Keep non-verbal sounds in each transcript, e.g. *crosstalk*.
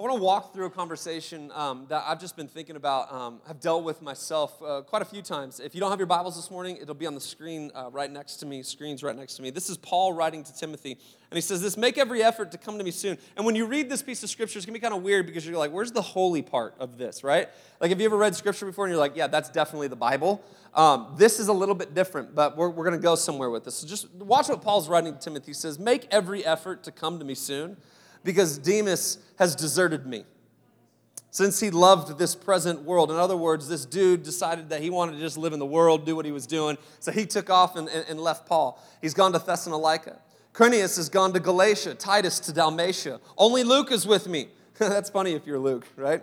I want to walk through a conversation um, that I've just been thinking about, um, I've dealt with myself uh, quite a few times. If you don't have your Bibles this morning, it'll be on the screen uh, right next to me, screens right next to me. This is Paul writing to Timothy, and he says this Make every effort to come to me soon. And when you read this piece of scripture, it's going to be kind of weird because you're like, Where's the holy part of this, right? Like, have you ever read scripture before and you're like, Yeah, that's definitely the Bible? Um, this is a little bit different, but we're, we're going to go somewhere with this. So just watch what Paul's writing to Timothy. He says, Make every effort to come to me soon because Demas has deserted me since he loved this present world. In other words, this dude decided that he wanted to just live in the world, do what he was doing. So he took off and, and, and left Paul. He's gone to Thessalonica. Crinius has gone to Galatia, Titus to Dalmatia. Only Luke is with me. *laughs* That's funny if you're Luke, right?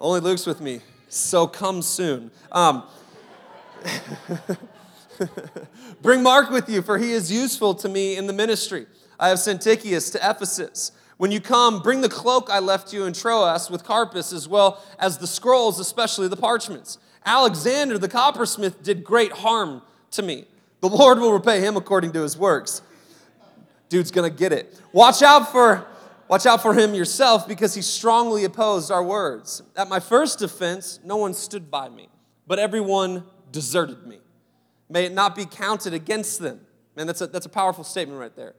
Only Luke's with me. So come soon. Um, *laughs* Bring Mark with you, for he is useful to me in the ministry. I have sent Tychicus to Ephesus. When you come, bring the cloak I left you in Troas with Carpus, as well as the scrolls, especially the parchments. Alexander the coppersmith did great harm to me. The Lord will repay him according to his works. Dude's gonna get it. Watch out for watch out for him yourself because he strongly opposed our words. At my first defense, no one stood by me, but everyone deserted me. May it not be counted against them. Man, that's a, that's a powerful statement right there.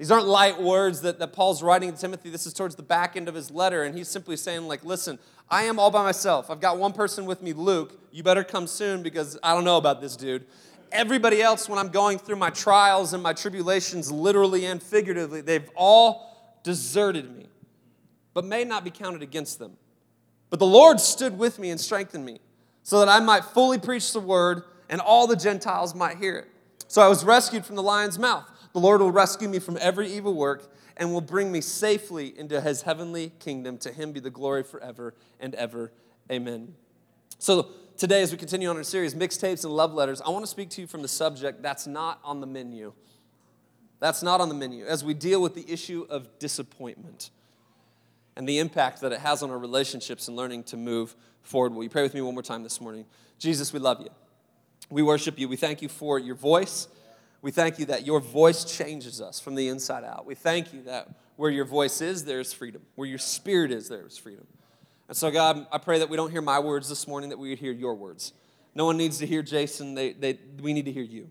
These aren't light words that, that Paul's writing to Timothy. This is towards the back end of his letter, and he's simply saying, like, listen, I am all by myself. I've got one person with me, Luke. You better come soon because I don't know about this dude. Everybody else, when I'm going through my trials and my tribulations, literally and figuratively, they've all deserted me, but may not be counted against them. But the Lord stood with me and strengthened me, so that I might fully preach the word and all the Gentiles might hear it. So I was rescued from the lion's mouth. The Lord will rescue me from every evil work and will bring me safely into his heavenly kingdom. To him be the glory forever and ever. Amen. So, today, as we continue on our series, Mixtapes and Love Letters, I want to speak to you from the subject that's not on the menu. That's not on the menu as we deal with the issue of disappointment and the impact that it has on our relationships and learning to move forward. Will you pray with me one more time this morning? Jesus, we love you. We worship you. We thank you for your voice. We thank you that your voice changes us from the inside out. We thank you that where your voice is, there's freedom. Where your spirit is, there's freedom. And so, God, I pray that we don't hear my words this morning, that we would hear your words. No one needs to hear Jason, they, they, we need to hear you.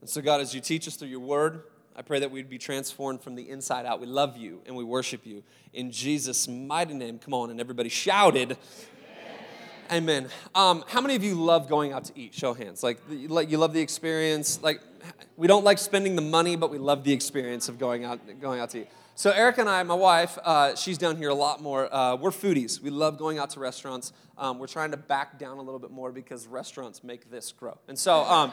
And so, God, as you teach us through your word, I pray that we'd be transformed from the inside out. We love you and we worship you. In Jesus' mighty name, come on. And everybody shouted, Amen. Um, how many of you love going out to eat? Show hands. Like, you love the experience. Like, we don't like spending the money, but we love the experience of going out, going out to eat. So Erica and I, my wife, uh, she's down here a lot more. Uh, we're foodies. We love going out to restaurants. Um, we're trying to back down a little bit more because restaurants make this grow. And so, um,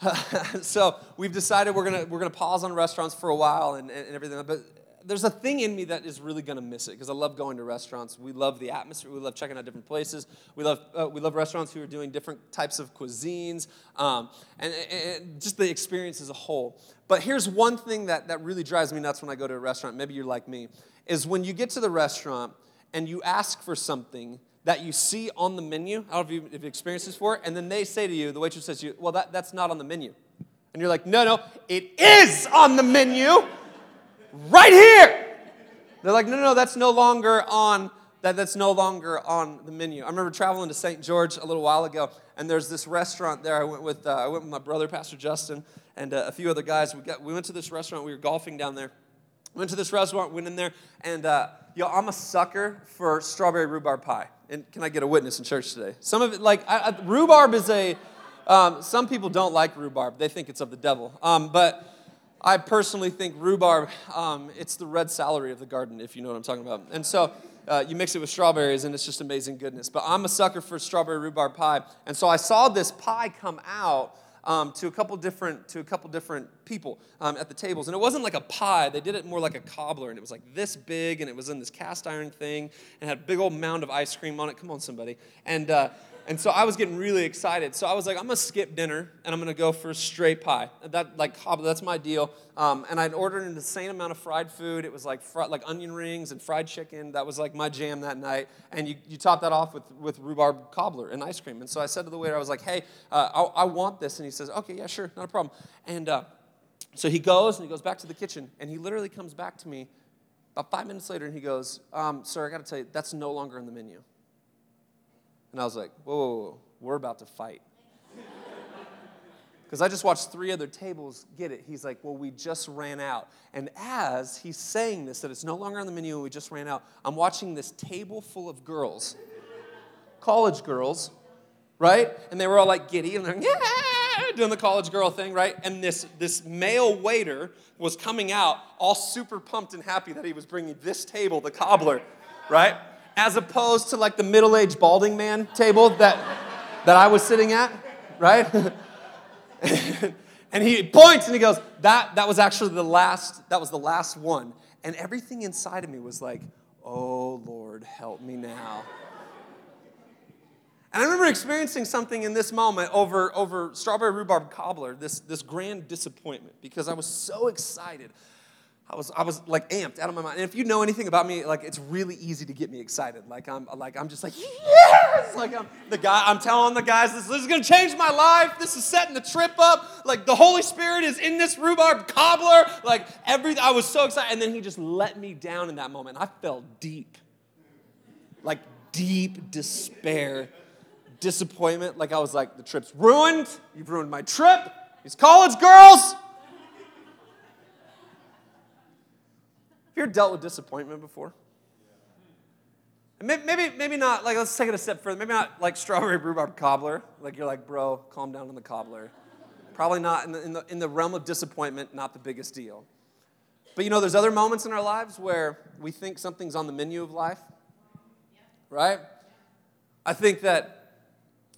*laughs* so we've decided we're gonna we're gonna pause on restaurants for a while and, and everything. But there's a thing in me that is really going to miss it because I love going to restaurants. We love the atmosphere. We love checking out different places. We love uh, we love restaurants who are doing different types of cuisines um, and, and, just the experience as a whole. But here's one thing that that really drives me nuts when I go to a restaurant. Maybe you're like me, is when you get to the restaurant and you ask for something that you see on the menu. I don't know if you've experienced this before, and then they say to you, the waitress says to you, "Well, that, that's not on the menu," and you're like, "No, no, it is on the menu." Right here. They're like, no, no, no, that's no longer on that that's no longer on the menu. I remember traveling to St. George a little while ago, and there's this restaurant there. I went with uh, I went with my brother, Pastor Justin, and uh, a few other guys. We got we went to this restaurant. We were golfing down there. Went to this restaurant, went in there, and uh, yo, I'm a sucker for strawberry rhubarb pie. And can I get a witness in church today? Some of it, like I, I, rhubarb, is a. Um, some people don't like rhubarb; they think it's of the devil. Um, but I personally think rhubarb, um, it's the red celery of the garden, if you know what I'm talking about. And so uh, you mix it with strawberries, and it's just amazing goodness. But I'm a sucker for strawberry rhubarb pie. And so I saw this pie come out. Um, to a couple different to a couple different people um, at the tables, and it wasn't like a pie. They did it more like a cobbler, and it was like this big, and it was in this cast iron thing, and had a big old mound of ice cream on it. Come on, somebody! And uh, and so I was getting really excited. So I was like, I'm gonna skip dinner and I'm gonna go for a straight pie. That like that's my deal. Um, and I'd ordered an insane amount of fried food. It was like fr- like onion rings and fried chicken. That was like my jam that night. And you, you top that off with, with rhubarb cobbler and ice cream. And so I said to the waiter, I was like, Hey, uh, I, I, want this. And he says, Okay, yeah, sure, not a problem. And uh, so he goes and he goes back to the kitchen and he literally comes back to me About five minutes later, and he goes, um, Sir, I got to tell you, that's no longer in the menu. And I was like, Whoa, whoa, whoa. we're about to fight. *laughs* Because I just watched three other tables get it. He's like, Well, we just ran out. And as he's saying this, that it's no longer on the menu and we just ran out, I'm watching this table full of girls, college girls, right? And they were all like giddy and they're, like, yeah, doing the college girl thing, right? And this, this male waiter was coming out all super pumped and happy that he was bringing this table, the cobbler, right? As opposed to like the middle aged balding man table that, that I was sitting at, right? *laughs* and he points and he goes, that, that was actually the last, that was the last one. And everything inside of me was like, oh Lord, help me now. And I remember experiencing something in this moment over, over strawberry rhubarb cobbler, this, this grand disappointment, because I was so excited. I was, I was like amped out of my mind. And if you know anything about me, like it's really easy to get me excited. Like I'm like I'm just like, yes! Like I'm the guy, I'm telling the guys, this, this is gonna change my life. This is setting the trip up. Like the Holy Spirit is in this rhubarb cobbler. Like every I was so excited. And then he just let me down in that moment. I fell deep. Like deep despair disappointment. Like I was like, the trip's ruined. You've ruined my trip. These college girls. Have you ever dealt with disappointment before? Maybe, maybe, not, like, let's take it a step further. Maybe not like strawberry rhubarb cobbler. Like, you're like, bro, calm down on the cobbler. Probably not in the, in the, in the realm of disappointment, not the biggest deal. But you know, there's other moments in our lives where we think something's on the menu of life, right? I think that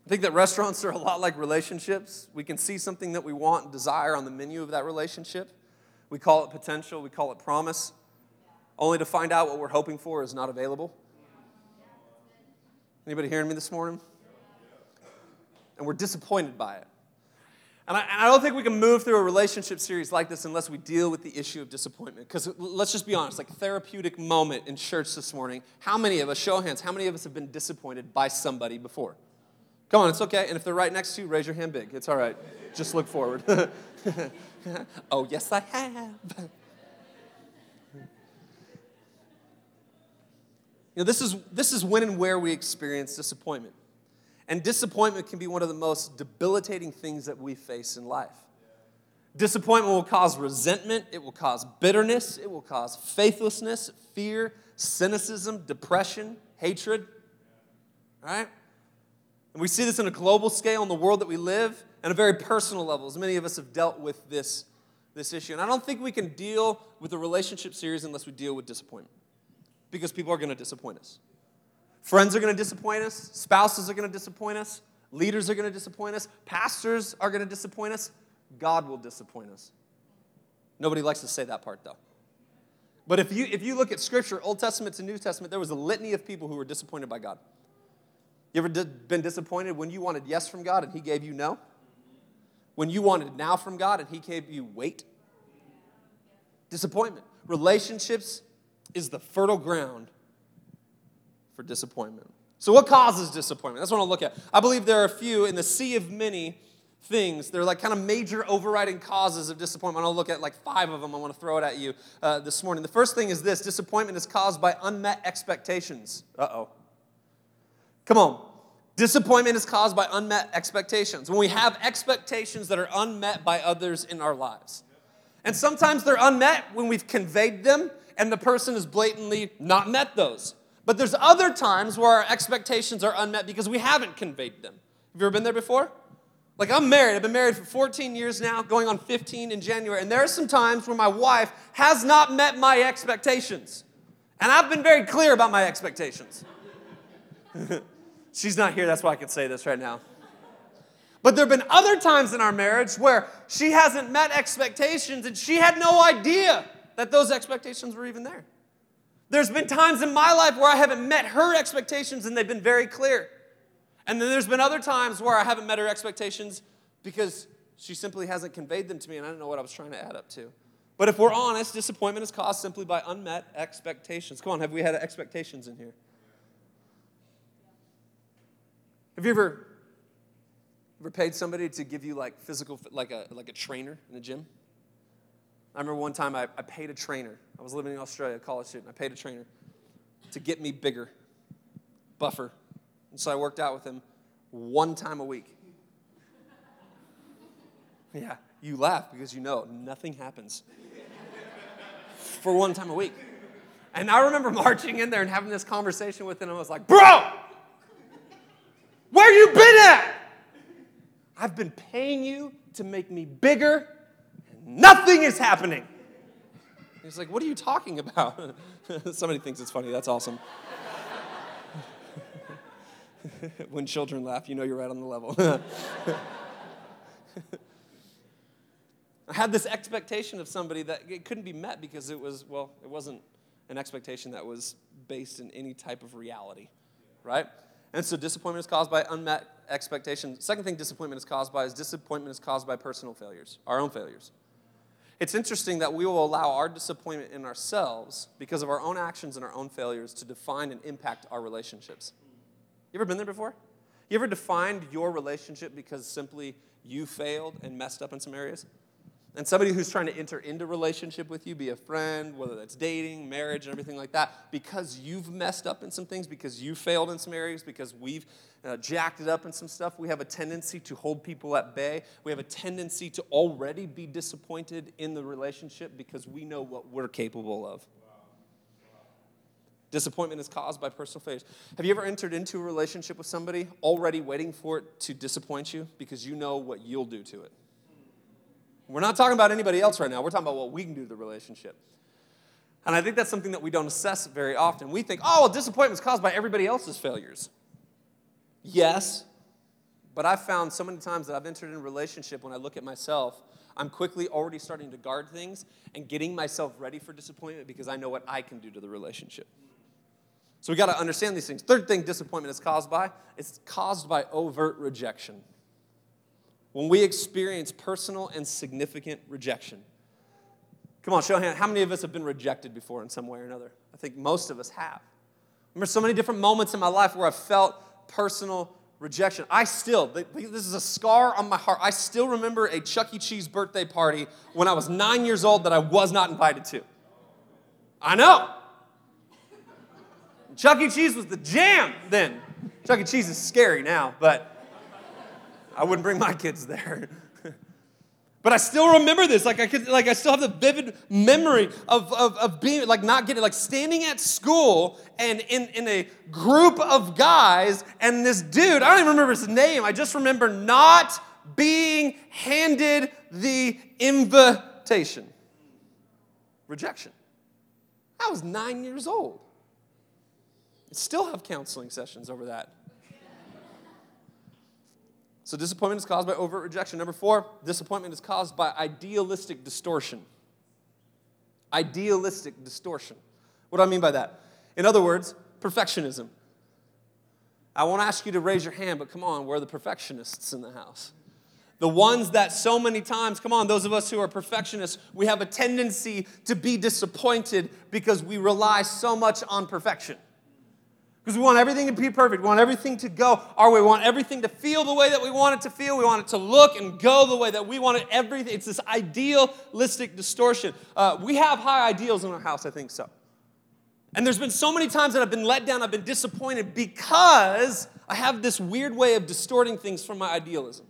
I think that restaurants are a lot like relationships. We can see something that we want and desire on the menu of that relationship. We call it potential, we call it promise, only to find out what we're hoping for is not available. Anybody hearing me this morning? And we're disappointed by it. And I, and I, don't think we can move through a relationship series like this unless we deal with the issue of disappointment. Because let's just be honest, like therapeutic moment in church this morning. How many of us, show hands, how many of us have been disappointed by somebody before? Come on, it's okay. And if they're right next to you, raise your hand big. It's all right. Just look forward. *laughs* oh, yes, I have. You know, this is, this is when and where we experience disappointment. And disappointment can be one of the most debilitating things that we face in life. Disappointment will cause resentment, it will cause bitterness, it will cause faithlessness, fear, cynicism, depression, hatred. Right? And we see this in a global scale in the world that we live and a very personal level, as many of us have dealt with this, this issue. And I don't think we can deal with the relationship series unless we deal with disappointment because people are going to disappoint us. Friends are going to disappoint us, spouses are going to disappoint us, leaders are going to disappoint us, pastors are going to disappoint us, God will disappoint us. Nobody likes to say that part though. But if you, if you look at Scripture, Old Testament to New Testament, there was a litany of people who were disappointed by God. You ever been disappointed when you wanted yes from God and He gave you no? When you wanted now from God and He gave you wait? Disappointment. Relationships is the fertile ground for disappointment. So, what causes disappointment? That's what I want to look at. I believe there are a few in the sea of many things. They're like kind of major overriding causes of disappointment. I'll look at like five of them. I want to throw it at you uh, this morning. The first thing is this disappointment is caused by unmet expectations. Uh oh. Come on. Disappointment is caused by unmet expectations. When we have expectations that are unmet by others in our lives. And sometimes they're unmet when we've conveyed them and the person has blatantly not met those. But there's other times where our expectations are unmet because we haven't conveyed them. Have you ever been there before? Like, I'm married. I've been married for 14 years now, going on 15 in January. And there are some times where my wife has not met my expectations. And I've been very clear about my expectations. *laughs* She's not here, that's why I can say this right now. But there have been other times in our marriage where she hasn't met expectations and she had no idea that those expectations were even there. There's been times in my life where I haven't met her expectations and they've been very clear. And then there's been other times where I haven't met her expectations because she simply hasn't conveyed them to me and I don't know what I was trying to add up to. But if we're honest, disappointment is caused simply by unmet expectations. Come on, have we had expectations in here? Have you ever ever paid somebody to give you like physical like a like a trainer in a gym? I remember one time I, I paid a trainer. I was living in Australia, a college student. I paid a trainer to get me bigger, buffer. And so I worked out with him one time a week. Yeah, you laugh because you know nothing happens for one time a week. And I remember marching in there and having this conversation with him. I was like, Bro, where you been at? I've been paying you to make me bigger, nothing is happening. He's like, What are you talking about? *laughs* Somebody thinks it's funny. That's awesome. *laughs* when children laugh, you know you're right on the level. *laughs* I had this expectation of somebody that it couldn't be met because it was, well, it wasn't an expectation that was based in any type of reality, right? And so disappointment is caused by unmet expectations. Second thing disappointment is caused by is disappointment is caused by personal failures, our own failures. It's interesting that we will allow our disappointment in ourselves because of our own actions and our own failures to define and impact our relationships. You ever been there before? You ever defined your relationship because simply you failed and messed up in some areas? And somebody who's trying to enter into relationship with you, be a friend, whether that's dating, marriage, and everything like that, because you've messed up in some things, because you failed in some areas, because we've uh, jacked it up in some stuff, we have a tendency to hold people at bay. We have a tendency to already be disappointed in the relationship because we know what we're capable of. Disappointment is caused by personal failures. Have you ever entered into a relationship with somebody already waiting for it to disappoint you because you know what you'll do to it? We're not talking about anybody else right now. We're talking about what we can do to the relationship. And I think that's something that we don't assess very often. We think, oh, well, disappointment is caused by everybody else's failures. Yes, but I've found so many times that I've entered in a relationship when I look at myself, I'm quickly already starting to guard things and getting myself ready for disappointment because I know what I can do to the relationship. So we got to understand these things. Third thing disappointment is caused by, it's caused by overt rejection when we experience personal and significant rejection. Come on, show hand. How many of us have been rejected before in some way or another? I think most of us have. Remember so many different moments in my life where I felt personal rejection. I still, this is a scar on my heart. I still remember a Chuck E. Cheese birthday party when I was nine years old that I was not invited to. I know. Chuck E. Cheese was the jam then. Chuck E. Cheese is scary now, but I wouldn't bring my kids there. *laughs* but I still remember this. Like I could, like I still have the vivid memory of, of, of being like not getting like standing at school and in, in a group of guys, and this dude, I don't even remember his name. I just remember not being handed the invitation. Rejection. I was nine years old. I still have counseling sessions over that. So disappointment is caused by overt rejection. Number four, disappointment is caused by idealistic distortion. Idealistic distortion. What do I mean by that? In other words, perfectionism. I won't ask you to raise your hand, but come on, we're the perfectionists in the house. The ones that so many times, come on, those of us who are perfectionists, we have a tendency to be disappointed because we rely so much on perfection. Because we want everything to be perfect. We want everything to go our way. We want everything to feel the way that we want it to feel. We want it to look and go the way that we want it. Everything. It's this idealistic distortion. Uh, we have high ideals in our house, I think so. And there's been so many times that I've been let down, I've been disappointed because I have this weird way of distorting things from my idealism.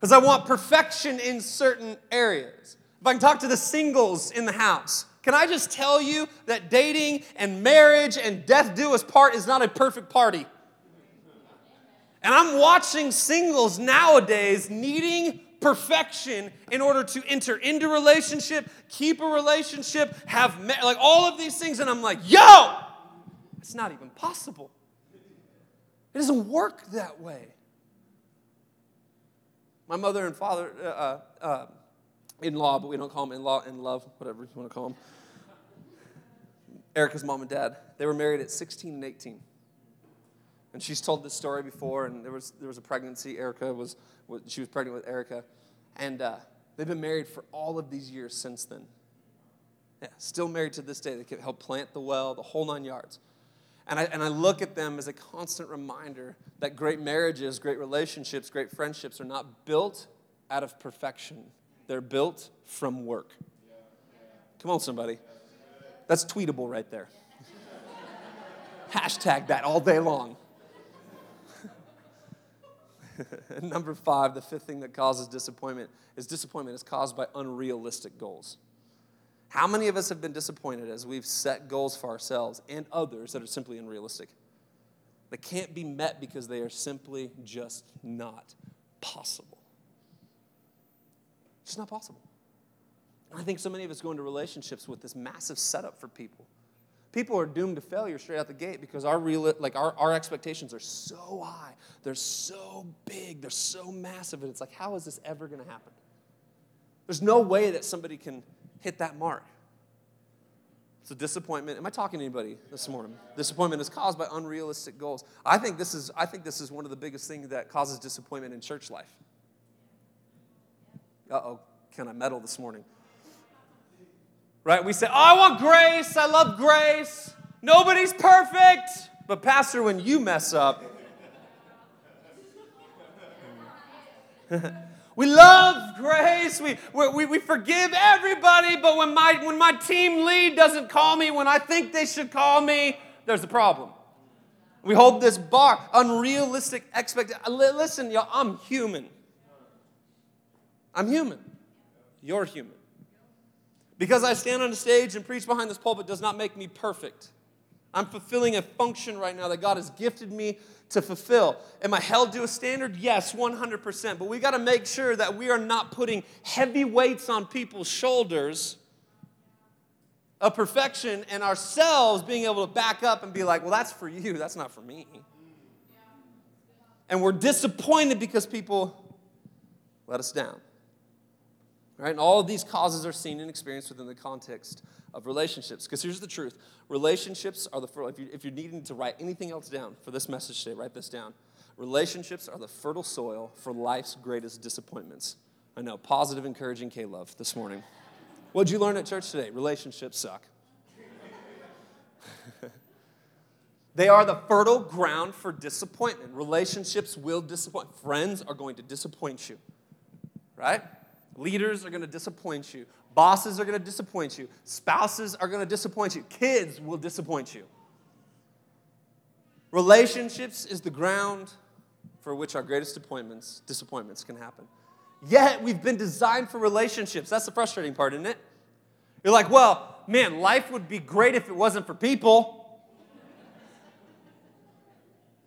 Because I want perfection in certain areas. If I can talk to the singles in the house, can I just tell you that dating and marriage and death do us part is not a perfect party? And I'm watching singles nowadays needing perfection in order to enter into relationship, keep a relationship, have like all of these things and I'm like, "Yo, it's not even possible." It doesn't work that way. My mother and father uh, uh, uh in law, but we don't call them in law, in love, whatever you want to call them. Erica's mom and dad. They were married at 16 and 18. And she's told this story before, and there was, there was a pregnancy. Erica was, she was pregnant with Erica. And uh, they've been married for all of these years since then. Yeah, still married to this day. They help plant the well, the whole nine yards. And I, and I look at them as a constant reminder that great marriages, great relationships, great friendships are not built out of perfection, they're built from work. Come on, somebody. That's tweetable right there. Hashtag that all day long. *laughs* Number five, the fifth thing that causes disappointment is disappointment is caused by unrealistic goals. How many of us have been disappointed as we've set goals for ourselves and others that are simply unrealistic? That can't be met because they are simply just not possible. It's not possible. I think so many of us go into relationships with this massive setup for people. People are doomed to failure straight out the gate because our real, like our, our expectations are so high, they're so big, they're so massive, and it's like, how is this ever going to happen? There's no way that somebody can hit that mark. It's a disappointment. Am I talking to anybody this morning? Disappointment is caused by unrealistic goals. I think this is, I think this is one of the biggest things that causes disappointment in church life. Uh oh, can I meddle this morning? Right? We say, oh, I want grace. I love grace. Nobody's perfect. But, Pastor, when you mess up, *laughs* We love grace. We, we, we forgive everybody, but when my, when my team lead doesn't call me when I think they should call me, there's a problem. We hold this bar, unrealistic expectation. Uh, listen, y'all, I'm human. I'm human. You're human. Because I stand on a stage and preach behind this pulpit does not make me perfect. I'm fulfilling a function right now that God has gifted me to fulfill. Am I held to a standard? Yes, 100%. But we got to make sure that we are not putting heavy weights on people's shoulders of perfection and ourselves being able to back up and be like, well, that's for you, that's not for me. And we're disappointed because people let us down. Right? And all of these causes are seen and experienced within the context of relationships. Because here's the truth relationships are the, if, you, if you're needing to write anything else down for this message today, write this down. Relationships are the fertile soil for life's greatest disappointments. I know, positive, encouraging K-LOVE this morning. What'd you learn at church today? Relationships suck. *laughs* they are the fertile ground for disappointment. Relationships will disappoint. Friends are going to disappoint you, right? Leaders are going to disappoint you. Bosses are going to disappoint you. Spouses are going to disappoint you. Kids will disappoint you. Relationships is the ground for which our greatest disappointments, can happen. Yet we've been designed for relationships. That's the frustrating part, isn't it? You're like, well, man, life would be great if it wasn't for people.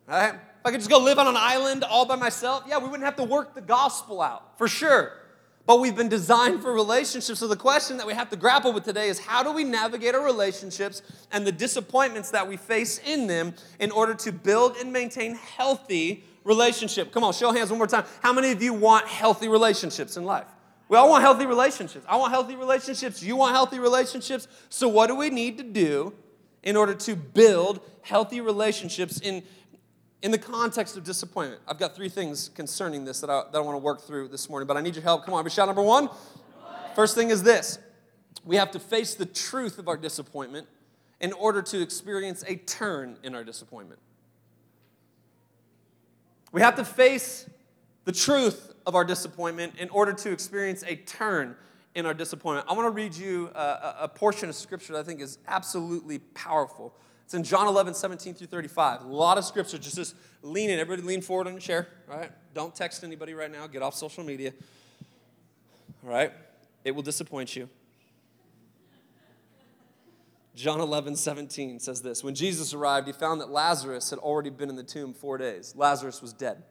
Right? If I could just go live on an island all by myself, yeah, we wouldn't have to work the gospel out, for sure. But we've been designed for relationships. So the question that we have to grapple with today is how do we navigate our relationships and the disappointments that we face in them in order to build and maintain healthy relationship? Come on, show hands one more time. How many of you want healthy relationships in life? We all want healthy relationships. I want healthy relationships. You want healthy relationships. So what do we need to do in order to build healthy relationships in in the context of disappointment, I've got three things concerning this that I, that I want to work through this morning, but I need your help. Come on, we shout number one. First thing is this we have to face the truth of our disappointment in order to experience a turn in our disappointment. We have to face the truth of our disappointment in order to experience a turn in our disappointment. I want to read you a, a portion of scripture that I think is absolutely powerful. It's in John 11, 17 through 35. A lot of scripture. Just, just lean in. Everybody lean forward on your chair. All right? Don't text anybody right now. Get off social media. All right? It will disappoint you. John 11, 17 says this When Jesus arrived, he found that Lazarus had already been in the tomb four days. Lazarus was dead.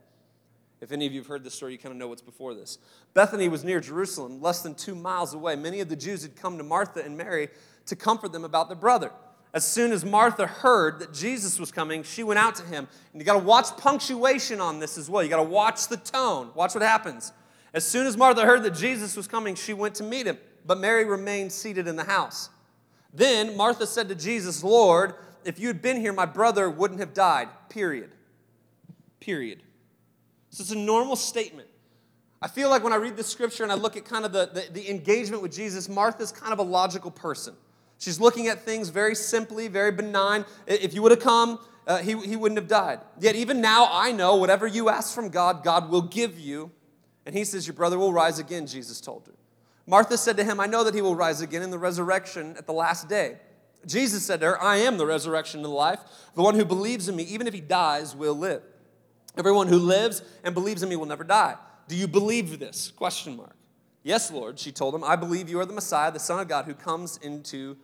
If any of you have heard this story, you kind of know what's before this. Bethany was near Jerusalem, less than two miles away. Many of the Jews had come to Martha and Mary to comfort them about their brother. As soon as Martha heard that Jesus was coming, she went out to him. And you got to watch punctuation on this as well. You got to watch the tone. Watch what happens. As soon as Martha heard that Jesus was coming, she went to meet him, but Mary remained seated in the house. Then Martha said to Jesus, Lord, if you had been here, my brother wouldn't have died. Period. Period. So it's a normal statement. I feel like when I read this scripture and I look at kind of the, the, the engagement with Jesus, Martha's kind of a logical person. She's looking at things very simply, very benign. If you would have come, uh, he, he wouldn't have died. Yet, even now, I know whatever you ask from God, God will give you. And he says, Your brother will rise again, Jesus told her. Martha said to him, I know that he will rise again in the resurrection at the last day. Jesus said to her, I am the resurrection and the life. The one who believes in me, even if he dies, will live. Everyone who lives and believes in me will never die. Do you believe this? Question mark. Yes, Lord, she told him, I believe you are the Messiah, the Son of God, who comes into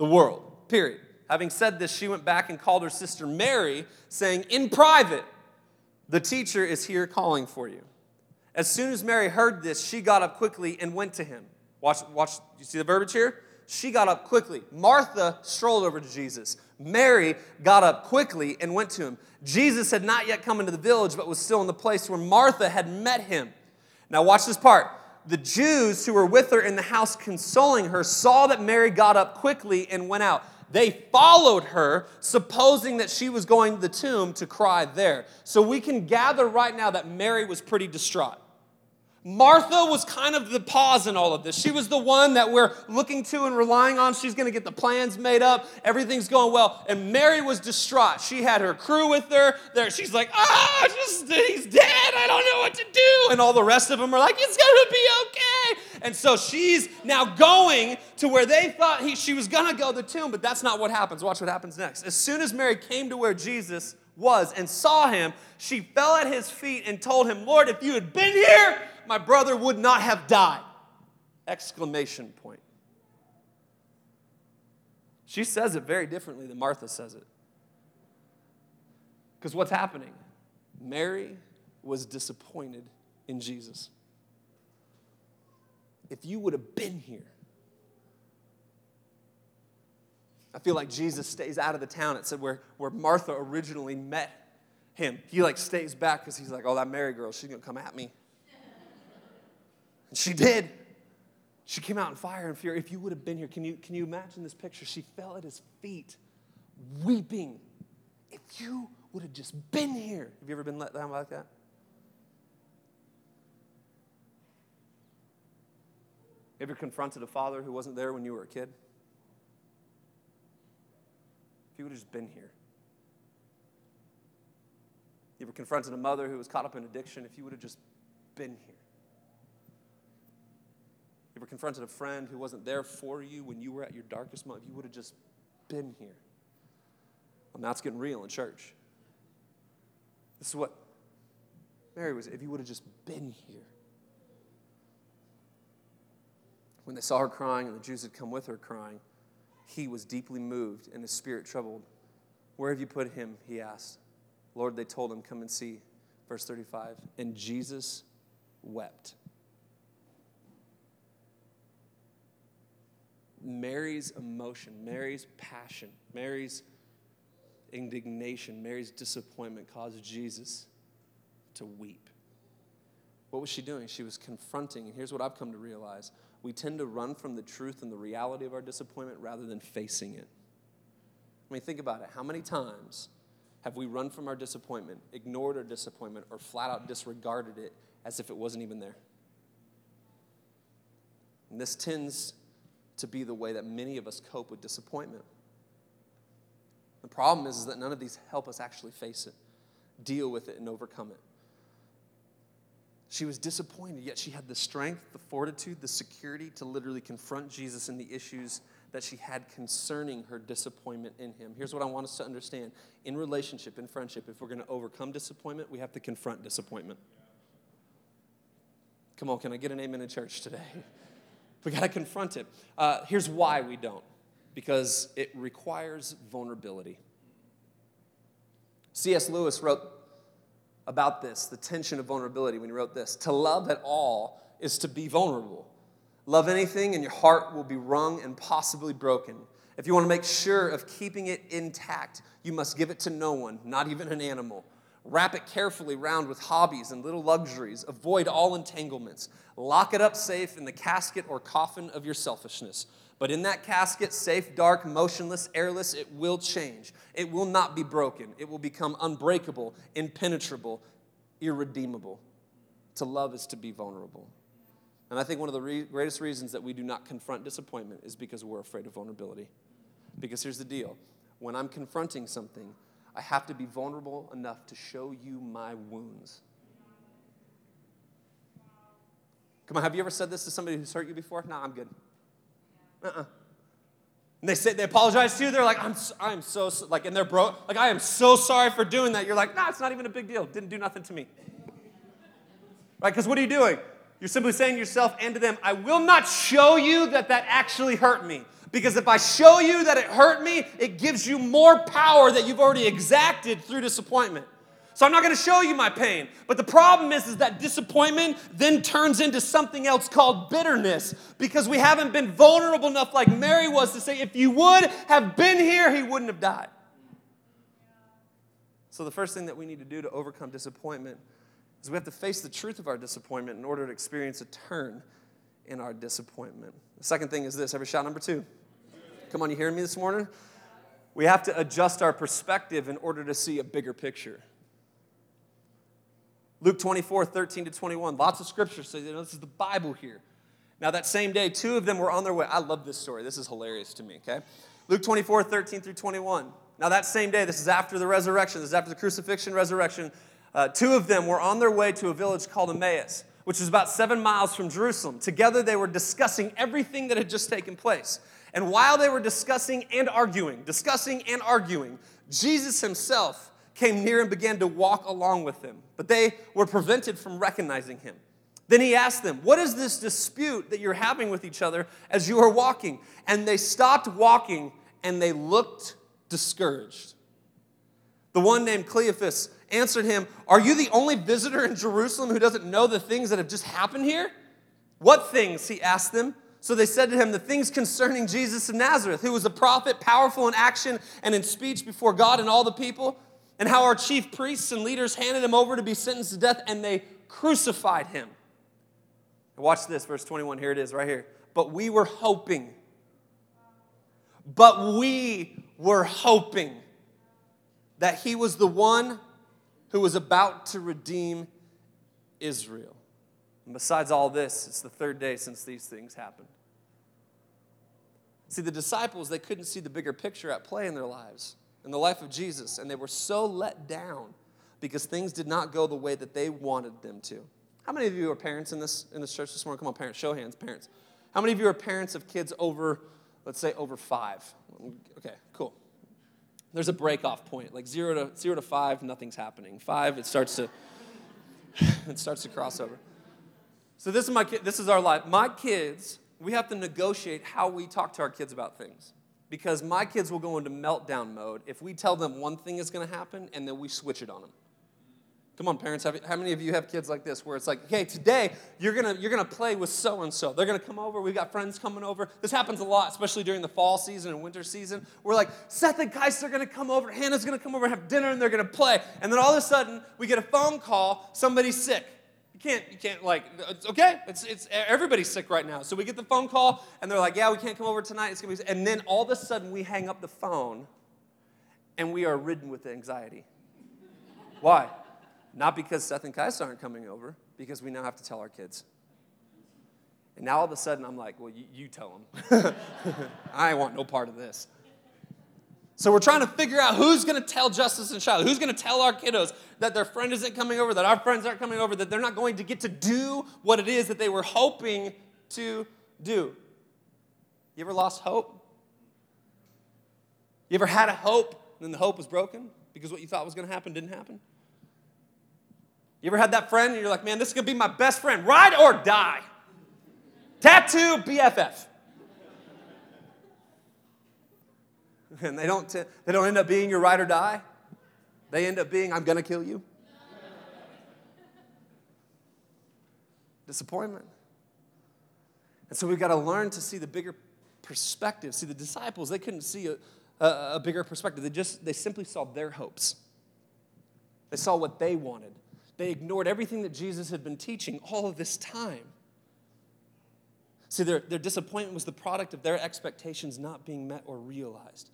the world. Period. Having said this, she went back and called her sister Mary, saying, In private, the teacher is here calling for you. As soon as Mary heard this, she got up quickly and went to him. Watch, watch, you see the verbiage here? She got up quickly. Martha strolled over to Jesus. Mary got up quickly and went to him. Jesus had not yet come into the village, but was still in the place where Martha had met him. Now, watch this part. The Jews who were with her in the house consoling her saw that Mary got up quickly and went out. They followed her, supposing that she was going to the tomb to cry there. So we can gather right now that Mary was pretty distraught. Martha was kind of the pause in all of this. She was the one that we're looking to and relying on. She's going to get the plans made up. Everything's going well. And Mary was distraught. She had her crew with her. There, she's like, ah, just he's dead. I don't know what to do. And all the rest of them are like, it's going to be okay. And so she's now going to where they thought he, she was going to go the tomb, but that's not what happens. Watch what happens next. As soon as Mary came to where Jesus was and saw him, she fell at his feet and told him, Lord, if you had been here, my brother would not have died. Exclamation point. She says it very differently than Martha says it. Because what's happening? Mary was disappointed in Jesus. If you would have been here, I feel like Jesus stays out of the town. It said where, where Martha originally met him. He like stays back because he's like, oh, that Mary girl, she's gonna come at me. And she did. She came out in fire and fury. If you would have been here, can you, can you imagine this picture? She fell at his feet, weeping. If you would have just been here. Have you ever been let down like that? Ever confronted a father who wasn't there when you were a kid? If you would have just been here. You ever confronted a mother who was caught up in addiction? If you would have just been here ever confronted a friend who wasn't there for you when you were at your darkest moment, you would have just been here. Well, now it's getting real in church. This is what Mary was, if you would have just been here. When they saw her crying and the Jews had come with her crying, he was deeply moved and his spirit troubled. Where have you put him? He asked. Lord, they told him, Come and see. Verse 35. And Jesus wept. Mary's emotion, Mary's passion, Mary's indignation, Mary's disappointment caused Jesus to weep. What was she doing? She was confronting, and here's what I've come to realize we tend to run from the truth and the reality of our disappointment rather than facing it. I mean, think about it. How many times have we run from our disappointment, ignored our disappointment, or flat out disregarded it as if it wasn't even there? And this tends to be the way that many of us cope with disappointment. The problem is, is that none of these help us actually face it, deal with it, and overcome it. She was disappointed, yet she had the strength, the fortitude, the security to literally confront Jesus and the issues that she had concerning her disappointment in him. Here's what I want us to understand in relationship, in friendship, if we're going to overcome disappointment, we have to confront disappointment. Come on, can I get an amen in church today? *laughs* We got to confront it. Uh, here's why we don't because it requires vulnerability. C.S. Lewis wrote about this, the tension of vulnerability, when he wrote this To love at all is to be vulnerable. Love anything, and your heart will be wrung and possibly broken. If you want to make sure of keeping it intact, you must give it to no one, not even an animal. Wrap it carefully round with hobbies and little luxuries. Avoid all entanglements. Lock it up safe in the casket or coffin of your selfishness. But in that casket, safe, dark, motionless, airless, it will change. It will not be broken. It will become unbreakable, impenetrable, irredeemable. To love is to be vulnerable. And I think one of the re- greatest reasons that we do not confront disappointment is because we're afraid of vulnerability. Because here's the deal when I'm confronting something, I have to be vulnerable enough to show you my wounds. Come on, have you ever said this to somebody who's hurt you before? No, I'm good. Uh-uh. And they say they apologize to you. They're like, I'm, I'm so like, and they're broke. Like, I am so sorry for doing that. You're like, nah, it's not even a big deal. Didn't do nothing to me. Right? Because what are you doing? You're simply saying to yourself and to them, I will not show you that that actually hurt me. Because if I show you that it hurt me, it gives you more power that you've already exacted through disappointment. So I'm not going to show you my pain. But the problem is, is that disappointment then turns into something else called bitterness because we haven't been vulnerable enough, like Mary was, to say, if you would have been here, he wouldn't have died. So the first thing that we need to do to overcome disappointment is we have to face the truth of our disappointment in order to experience a turn in our disappointment. The second thing is this. Every shot number two. Come on, you hearing me this morning? We have to adjust our perspective in order to see a bigger picture. Luke 24, 13 to 21. Lots of scripture. So, you know, this is the Bible here. Now, that same day, two of them were on their way. I love this story. This is hilarious to me, okay? Luke 24, 13 through 21. Now, that same day, this is after the resurrection, this is after the crucifixion, resurrection. Uh, two of them were on their way to a village called Emmaus, which is about seven miles from Jerusalem. Together, they were discussing everything that had just taken place. And while they were discussing and arguing, discussing and arguing, Jesus himself came near and began to walk along with them, but they were prevented from recognizing him. Then he asked them, What is this dispute that you're having with each other as you are walking? And they stopped walking and they looked discouraged. The one named Cleophas answered him, Are you the only visitor in Jerusalem who doesn't know the things that have just happened here? What things? He asked them. So they said to him, The things concerning Jesus of Nazareth, who was a prophet, powerful in action and in speech before God and all the people, and how our chief priests and leaders handed him over to be sentenced to death, and they crucified him. Watch this, verse 21. Here it is, right here. But we were hoping. But we were hoping that he was the one who was about to redeem Israel. And besides all this, it's the third day since these things happened. See, the disciples, they couldn't see the bigger picture at play in their lives, in the life of Jesus, and they were so let down because things did not go the way that they wanted them to. How many of you are parents in this, in this church this morning? Come on, parents, show hands, parents. How many of you are parents of kids over, let's say, over five? Okay, cool. There's a break off point, like zero to, zero to five, nothing's happening. Five, it starts to, *laughs* it starts to cross over. So this is my this is our life. My kids, we have to negotiate how we talk to our kids about things. Because my kids will go into meltdown mode if we tell them one thing is going to happen and then we switch it on them. Come on, parents. How many of you have kids like this where it's like, okay, today you're gonna you're gonna play with so and so. They're gonna come over. We've got friends coming over. This happens a lot, especially during the fall season and winter season. We're like, Seth and Kais are gonna come over. Hannah's gonna come over and have dinner, and they're gonna play. And then all of a sudden, we get a phone call. Somebody's sick. Can't, you can't like, it's okay. It's, it's, everybody's sick right now. So we get the phone call and they're like, yeah, we can't come over tonight. It's gonna be, and then all of a sudden we hang up the phone and we are ridden with anxiety. Why? Not because Seth and Kais aren't coming over, because we now have to tell our kids. And now all of a sudden I'm like, well, you, you tell them. *laughs* I want no part of this. So we're trying to figure out who's going to tell Justice and Shiloh, who's going to tell our kiddos that their friend isn't coming over, that our friends aren't coming over, that they're not going to get to do what it is that they were hoping to do. You ever lost hope? You ever had a hope and then the hope was broken because what you thought was going to happen didn't happen? You ever had that friend and you're like, man, this is going to be my best friend, ride or die? Tattoo BFF. And they don't, t- they don't end up being your ride or die. They end up being, I'm going to kill you. Disappointment. And so we've got to learn to see the bigger perspective. See, the disciples, they couldn't see a, a, a bigger perspective. They just, they simply saw their hopes. They saw what they wanted. They ignored everything that Jesus had been teaching all of this time. See, their, their disappointment was the product of their expectations not being met or realized.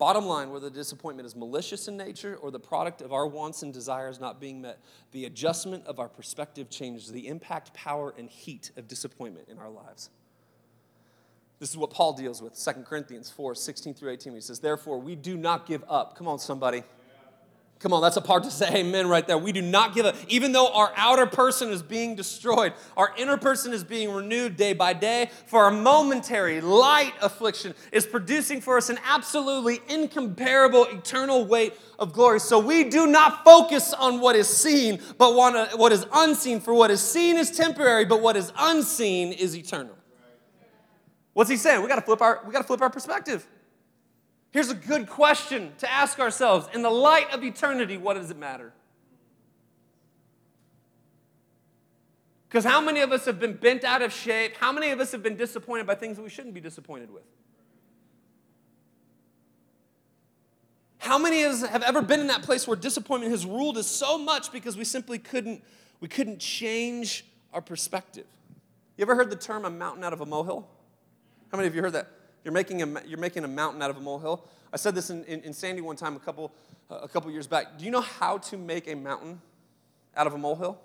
Bottom line, whether the disappointment is malicious in nature or the product of our wants and desires not being met, the adjustment of our perspective changes the impact, power, and heat of disappointment in our lives. This is what Paul deals with, 2 Corinthians 4 16 through 18. He says, Therefore, we do not give up. Come on, somebody. Come on, that's a part to say amen right there. We do not give up. Even though our outer person is being destroyed, our inner person is being renewed day by day, for our momentary light affliction is producing for us an absolutely incomparable eternal weight of glory. So we do not focus on what is seen, but what is unseen. For what is seen is temporary, but what is unseen is eternal. What's he saying? We got to flip our we got to flip our perspective. Here's a good question to ask ourselves in the light of eternity, what does it matter? Because how many of us have been bent out of shape? How many of us have been disappointed by things that we shouldn't be disappointed with? How many of us have ever been in that place where disappointment has ruled us so much because we simply couldn't, we couldn't change our perspective? You ever heard the term a mountain out of a molehill? How many of you heard that? You're making a, you're making a mountain out of a molehill. I said this in, in, in Sandy one time a couple, uh, a couple years back. Do you know how to make a mountain out of a molehill?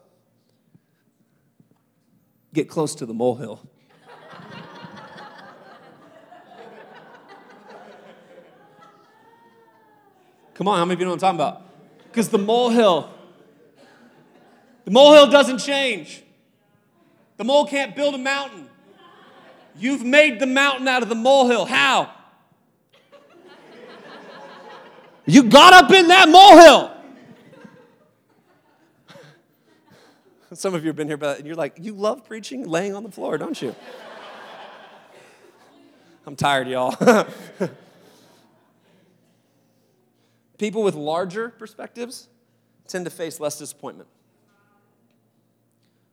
Get close to the molehill. Come on, how many of you know what I'm talking about? Because the molehill, the molehill doesn't change. The mole can't build a mountain. You've made the mountain out of the molehill. How? You got up in that molehill. Some of you have been here, but you're like, you love preaching laying on the floor, don't you? I'm tired, y'all. *laughs* People with larger perspectives tend to face less disappointment.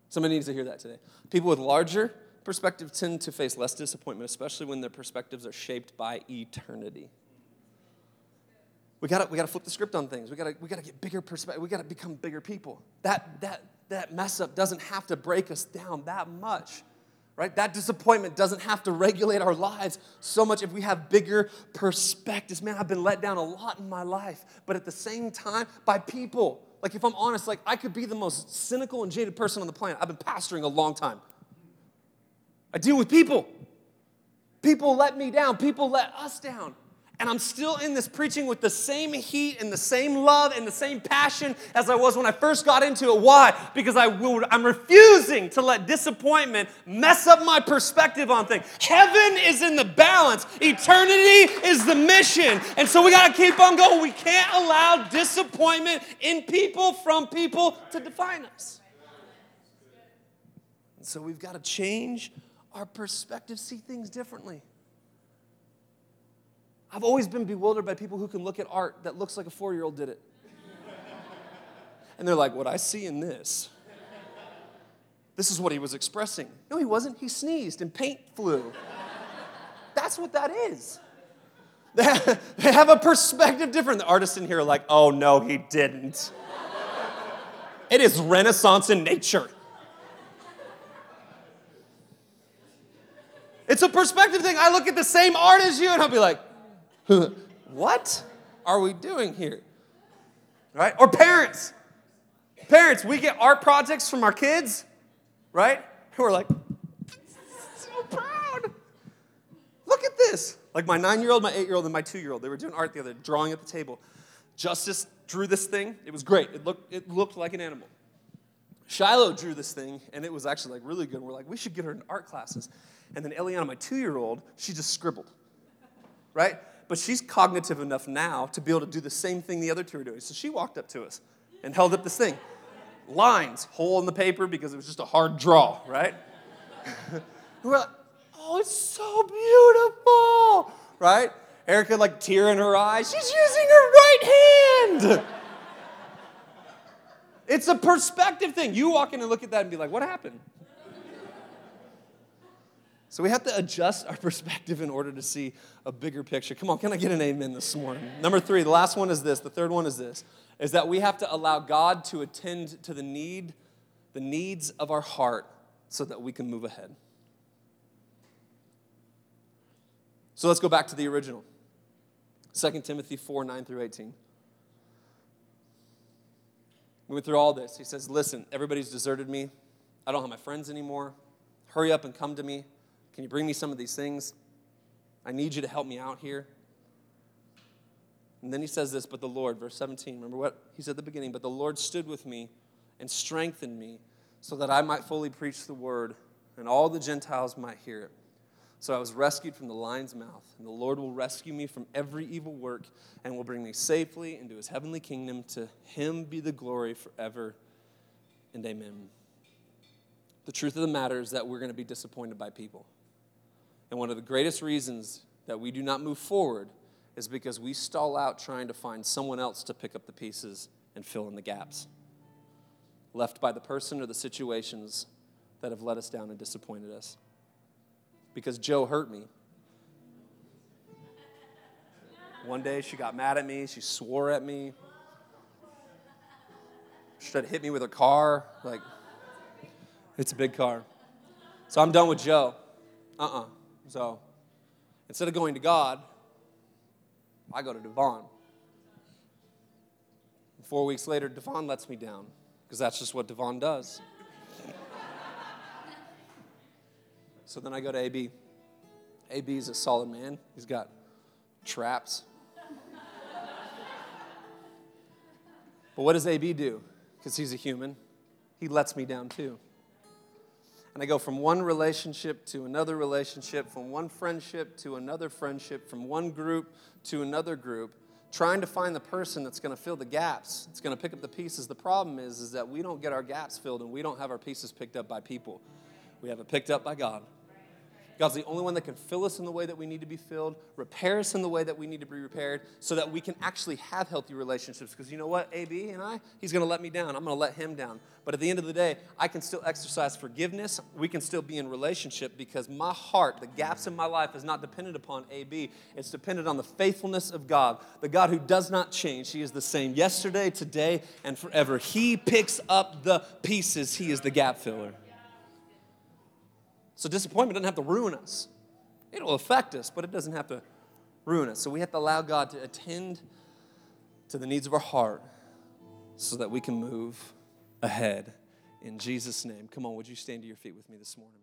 Somebody needs to hear that today. People with larger perspectives tend to face less disappointment, especially when their perspectives are shaped by eternity. We gotta, we gotta flip the script on things. We gotta, we gotta get bigger perspective. We gotta become bigger people. That, that, that mess up doesn't have to break us down that much, right? That disappointment doesn't have to regulate our lives so much if we have bigger perspectives. Man, I've been let down a lot in my life, but at the same time, by people. Like, if I'm honest, like, I could be the most cynical and jaded person on the planet. I've been pastoring a long time. I deal with people. People let me down, people let us down. And I'm still in this preaching with the same heat and the same love and the same passion as I was when I first got into it. Why? Because I will, I'm refusing to let disappointment mess up my perspective on things. Heaven is in the balance, eternity is the mission. And so we got to keep on going. We can't allow disappointment in people from people to define us. And so we've got to change our perspective, see things differently. I've always been bewildered by people who can look at art that looks like a four year old did it. And they're like, what I see in this, this is what he was expressing. No, he wasn't. He sneezed and paint flew. That's what that is. *laughs* They have a perspective different. The artists in here are like, oh no, he didn't. It is Renaissance in nature. It's a perspective thing. I look at the same art as you and I'll be like, *laughs* what are we doing here? Right? Or parents. Parents, we get art projects from our kids, right? Who are like, so proud. Look at this. Like my nine year old, my eight year old, and my two year old, they were doing art the other, day, drawing at the table. Justice drew this thing. It was great. It looked, it looked like an animal. Shiloh drew this thing, and it was actually like really good. We're like, we should get her in art classes. And then Eliana, my two year old, she just scribbled, right? But she's cognitive enough now to be able to do the same thing the other two are doing. So she walked up to us and held up this thing lines, hole in the paper because it was just a hard draw, right? *laughs* we're like, oh, it's so beautiful, right? Erica, like, tear in her eyes. She's using her right hand. *laughs* it's a perspective thing. You walk in and look at that and be like, what happened? So we have to adjust our *laughs* perspective in order to see a bigger picture. Come on, can I get an amen this morning? Number three, the last one is this. The third one is this: is that we have to allow God to attend to the need, the needs of our heart, so that we can move ahead. So let's go back to the original. 2 Timothy 4 9 through 18. We went through all this. He says, Listen, everybody's deserted me. I don't have my friends anymore. Hurry up and come to me. Can you bring me some of these things? I need you to help me out here. And then he says this, but the Lord, verse 17, remember what he said at the beginning, but the Lord stood with me and strengthened me so that I might fully preach the word and all the Gentiles might hear it. So I was rescued from the lion's mouth, and the Lord will rescue me from every evil work and will bring me safely into his heavenly kingdom. To him be the glory forever and amen. The truth of the matter is that we're going to be disappointed by people. And one of the greatest reasons that we do not move forward is because we stall out trying to find someone else to pick up the pieces and fill in the gaps left by the person or the situations that have let us down and disappointed us. Because Joe hurt me. One day she got mad at me, she swore at me, she tried to hit me with her car. Like, it's a big car. So I'm done with Joe. Uh uh-uh. uh So instead of going to God, I go to Devon. Four weeks later, Devon lets me down because that's just what Devon does. so then I go to AB. AB is a solid man. He's got traps. but what does AB do? Because he's a human. He lets me down too. And I go from one relationship to another relationship, from one friendship to another friendship, from one group to another group trying to find the person that's going to fill the gaps it's going to pick up the pieces. The problem is is that we don't get our gaps filled and we don't have our pieces picked up by people. We have it picked up by god God's the only one that can fill us in the way that we need to be filled, repair us in the way that we need to be repaired, so that we can actually have healthy relationships. Because you know what, AB and I, he's going to let me down. I'm going to let him down. But at the end of the day, I can still exercise forgiveness. We can still be in relationship because my heart, the gaps in my life, is not dependent upon AB. It's dependent on the faithfulness of God, the God who does not change. He is the same yesterday, today, and forever. He picks up the pieces, He is the gap filler. So disappointment doesn't have to ruin us. It'll affect us, but it doesn't have to ruin us. So we have to allow God to attend to the needs of our heart so that we can move ahead in Jesus' name. Come on, would you stand to your feet with me this morning?